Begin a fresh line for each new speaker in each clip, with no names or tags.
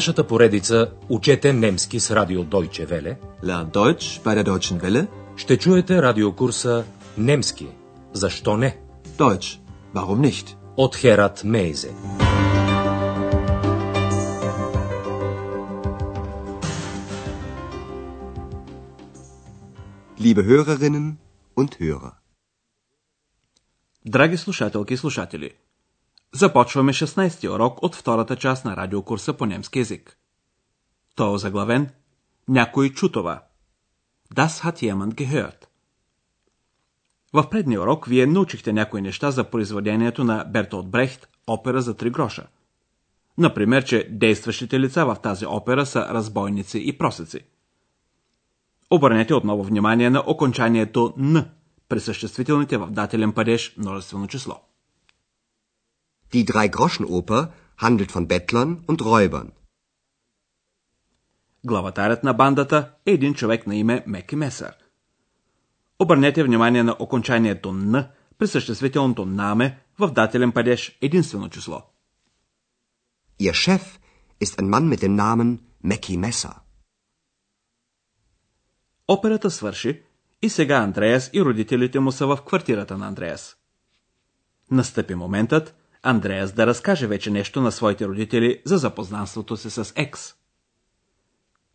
нашата поредица Учете немски с радио Deutsche Welle
Lern Deutsch bei der Deutschen Welle.
ще чуете радиокурса Немски. Защо не?
Deutsch. Warum nicht?
От Херат Мейзе.
Liebe Hörerinnen und Hörer.
Драги слушателки и слушатели, започваме 16-ти урок от втората част на радиокурса по немски язик. Той е озаглавен Някой чу това. Das hat jemand gehört. В предния урок вие научихте някои неща за произведението на Бертолд Брехт опера за три гроша. Например, че действащите лица в тази опера са разбойници и просеци. Обърнете отново внимание на окончанието Н при съществителните в дателен падеж множествено число.
Die Drei-Groschen-Oper handelt von Bettlern und Räubern.
Главатарят на бандата е един човек на име Меки Месър. Обърнете внимание на окончанието Н при съществителното наме в дателен падеж единствено число.
Ihr Chef ist ein Mann mit dem Namen Mackie Messer.
Операта свърши и сега Андреас и родителите му са в квартирата на Андреас. Настъпи моментът Андреас да разкаже вече нещо на своите родители за запознанството си с Екс.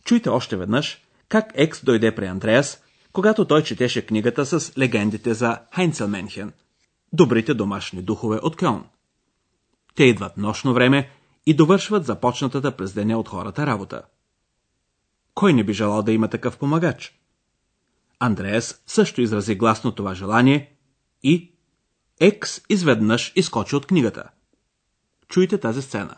Чуйте още веднъж как Екс дойде при Андреас, когато той четеше книгата с легендите за Хайнцелменхен – добрите домашни духове от Кьон. Те идват нощно време и довършват започнатата през деня от хората работа. Кой не би желал да има такъв помагач? Андреас също изрази гласно това желание и Екс изведнъж изкочи от книгата. Чуйте тази сцена.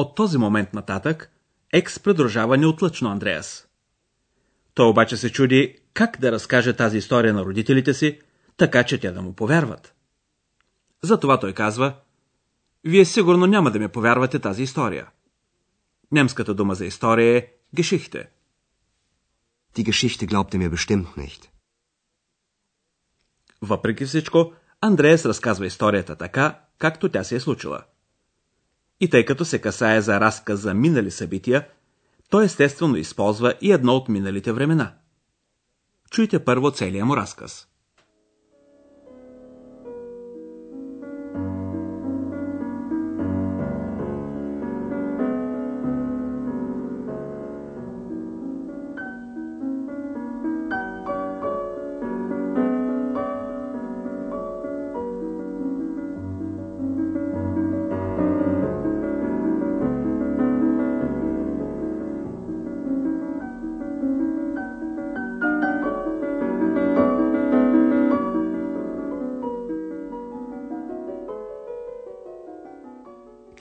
От този момент нататък Екс придружава неотлъчно Андреас. Той обаче се чуди как да разкаже тази история на родителите си, така че те да му повярват. Затова той казва, вие сигурно няма да ми повярвате тази история. Немската дума за история е Geschichte.
Die Geschichte glaubt ihr mir bestimmt nicht.
Въпреки всичко, Андреас разказва историята така, както тя се е случила. И тъй като се касае за разказ за минали събития, той естествено използва и едно от миналите времена. Чуйте първо целия му разказ.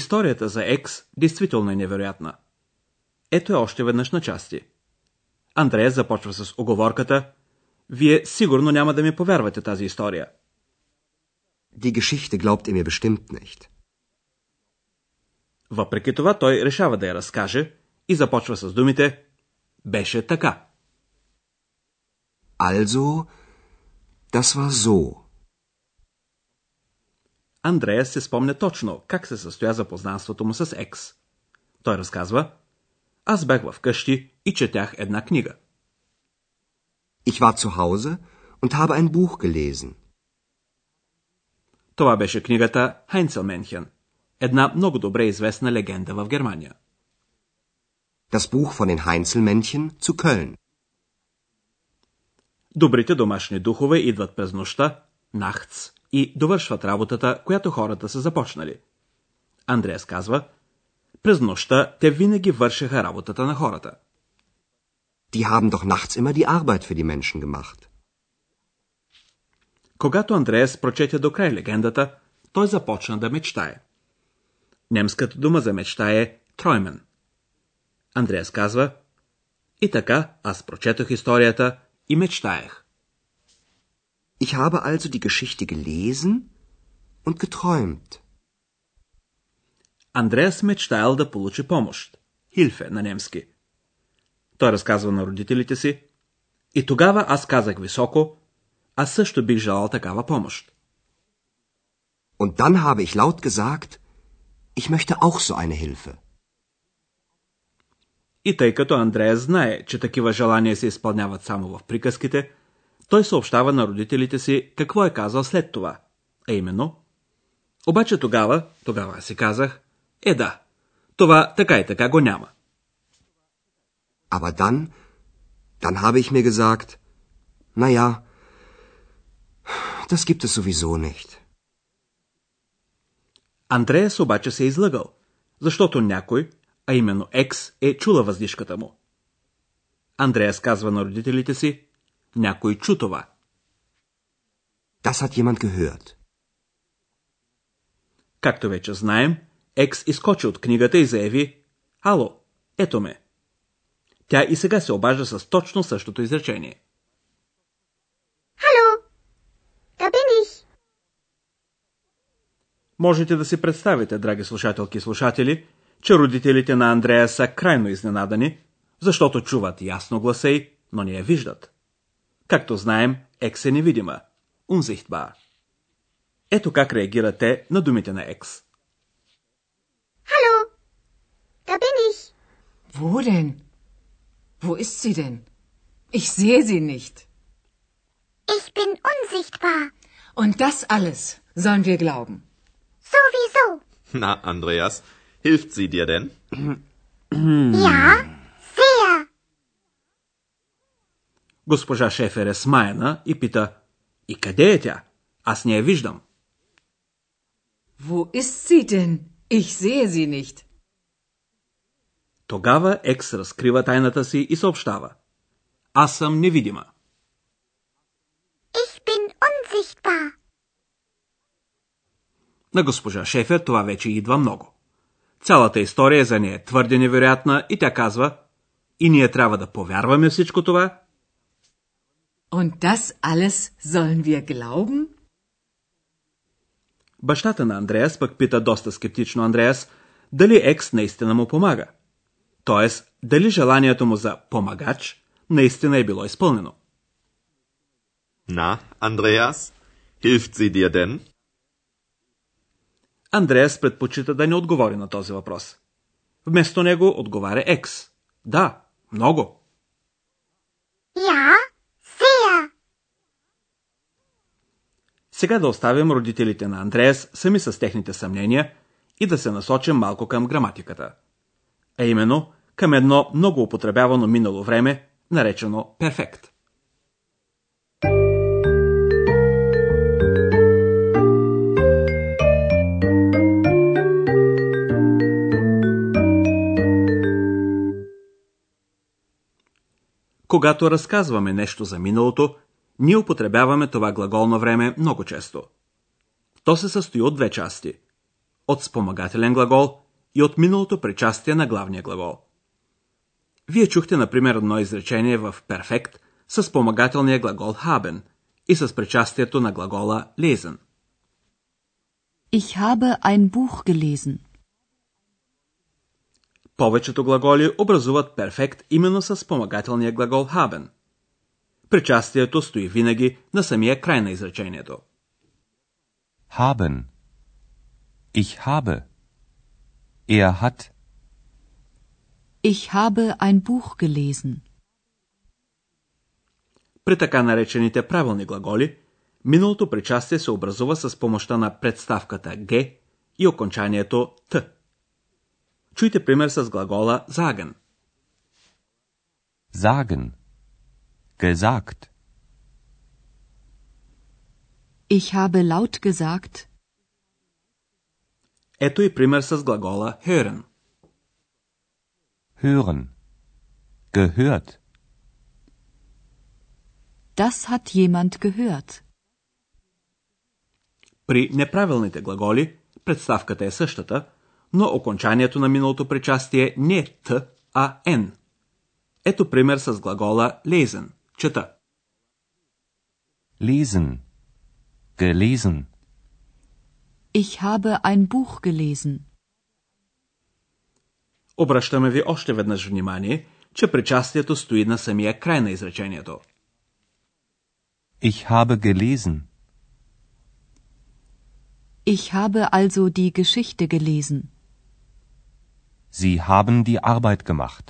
историята за Екс действително е невероятна. Ето е още веднъж на части. Андрея започва с оговорката Вие сигурно няма да ми повярвате тази история.
die Geschichte glaubt ihr mir bestimmt nicht.
Въпреки това той решава да я разкаже и започва с думите Беше така.
Also, das war so.
Андрея се спомня точно как се състоя запознанството му с Екс. Той разказва Аз бях вкъщи и четях една книга.
Ich war zu Hause und habe ein Buch gelesen.
Това беше книгата Хайнцелменхен, една много добре известна легенда в Германия.
Das Buch von den Heinzelmännchen zu Köln.
Добрите домашни духове идват през нощта, нахц, и довършват работата, която хората са започнали. Андреас казва, през нощта те винаги вършеха работата на хората.
Die haben doch nachts immer die Arbeit für die Menschen gemacht.
Когато Андреас прочете до край легендата, той започна да мечтае. Немската дума за мечта е троймен. Андреас казва, и така аз прочетох историята и мечтаех.
Ich habe also die Geschichte gelesen und geträumt.
Андреас мечтаял да получи помощ. Хилфе на немски. Той разказва на родителите си. И тогава аз казах високо, аз също бих желал такава помощ.
Und dann habe ich laut gesagt, ich möchte auch so eine Hilfe.
И тъй като Андреас знае, че такива желания се изпълняват само в приказките, той съобщава на родителите си какво е казал след това. А именно, обаче тогава, тогава си казах, е да, това така и така го няма.
Aber dann, dann habe ich mir gesagt, na ja, das gibt es sowieso nicht.
Андреас обаче се е излъгал, защото някой, а именно Екс, е чула въздишката му. Андреас казва на родителите си, някой чу това.
Das hat jemand gehört.
Както вече знаем, Екс изкочи от книгата и заяви Ало, ето ме. Тя и сега се обажда с точно същото изречение.
Da bin ich.
Можете да си представите, драги слушателки и слушатели, че родителите на Андрея са крайно изненадани, защото чуват ясно гласа й, но не я виждат. Както знаем, Екс е невидима. Unsichtbar. Ето как реагират те на думите на Екс.
Hallo, da bin ich.
Wo denn? Wo ist sie denn? Ich sehe sie nicht.
Ich bin unsichtbar.
Und das alles sollen wir glauben.
Sowieso.
Na, Andreas, hilft sie dir denn?
Ja,
Госпожа Шефер е смаяна и пита И къде е тя? Аз не я виждам.
Wo ist sie denn? Ich sehe sie nicht.
Тогава Екс разкрива тайната си и съобщава. Аз съм невидима.
Ich bin unsichtbar.
На госпожа Шефер това вече идва много. Цялата история за нея е твърде невероятна и тя казва И ние трябва да повярваме всичко това?
Und das alles sollen wir glauben?
Бащата на Андреас пък пита доста скептично Андреас дали Екс наистина му помага. Тоест, дали желанието му за помагач наистина е било изпълнено.
Na, Andreas, hilft sie dir denn?
Андреас предпочита да не отговори на този въпрос. Вместо него отговаря Екс. Да, много.
Ja,
Сега да оставим родителите на Андреас сами с техните съмнения и да се насочим малко към граматиката. а именно към едно много употребявано минало време, наречено перфект. Когато разказваме нещо за миналото, ние употребяваме това глаголно време много често. То се състои от две части. От спомагателен глагол и от миналото причастие на главния глагол. Вие чухте, например, едно изречение в перфект с спомагателния глагол haben и с причастието на глагола lesen.
Ich habe ein Buch gelesen.
Повечето глаголи образуват перфект именно с спомагателния глагол haben. Причастието стои винаги на самия край на изречението.
Haben. Ich habe. Er hat.
Ich habe ein Buch gelesen.
При така наречените правилни глаголи, миналото причастие се образува с помощта на представката г и окончанието т. Чуйте пример с глагола sagen.
Sagen. Gesagt.
Ich habe laut gesagt.
Ето и пример с глагола hören.
Hören. Gehört.
Das hat jemand gehört.
При неправилните глаголи представката е същата, но окончанието на миналото причастие не е т, а н. Ето пример с глагола lesen, чета.
Lesen. Gelesen.
Ich habe ein Buch gelesen.
Обръщаме ви още веднъж внимание, че причастието стои на самия край на изречението.
Ich habe gelesen.
Ich habe also die Geschichte gelesen.
Sie haben die Arbeit gemacht.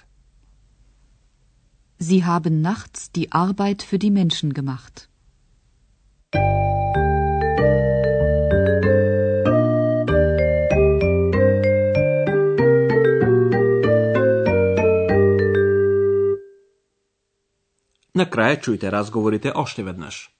Sie haben nachts die Arbeit für die Menschen gemacht.
Na kraje čujte razgovorite ošte vednaš.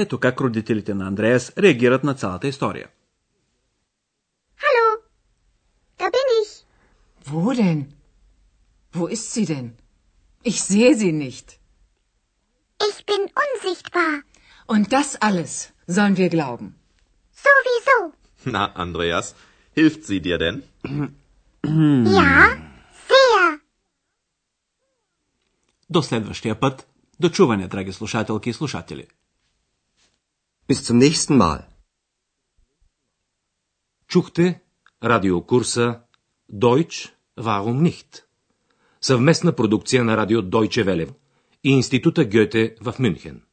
Ето как родителите на Андреас реагират на цялата история.
Hallo, da bin ich.
Wo denn? Wo ist sie denn? Ich sehe sie nicht.
Ich bin unsichtbar.
Und das alles sollen wir glauben.
Sowieso.
Na, Andreas, hilft sie dir denn?
Ja, sehr.
До следващия път, до чуване, драги слушателки и слушатели.
Bis zum nächsten Mal.
Чухте радиокурса Deutsch, warum nicht? Съвместна продукция на радио Deutsche Welle и Института Гьоте в Мюнхен.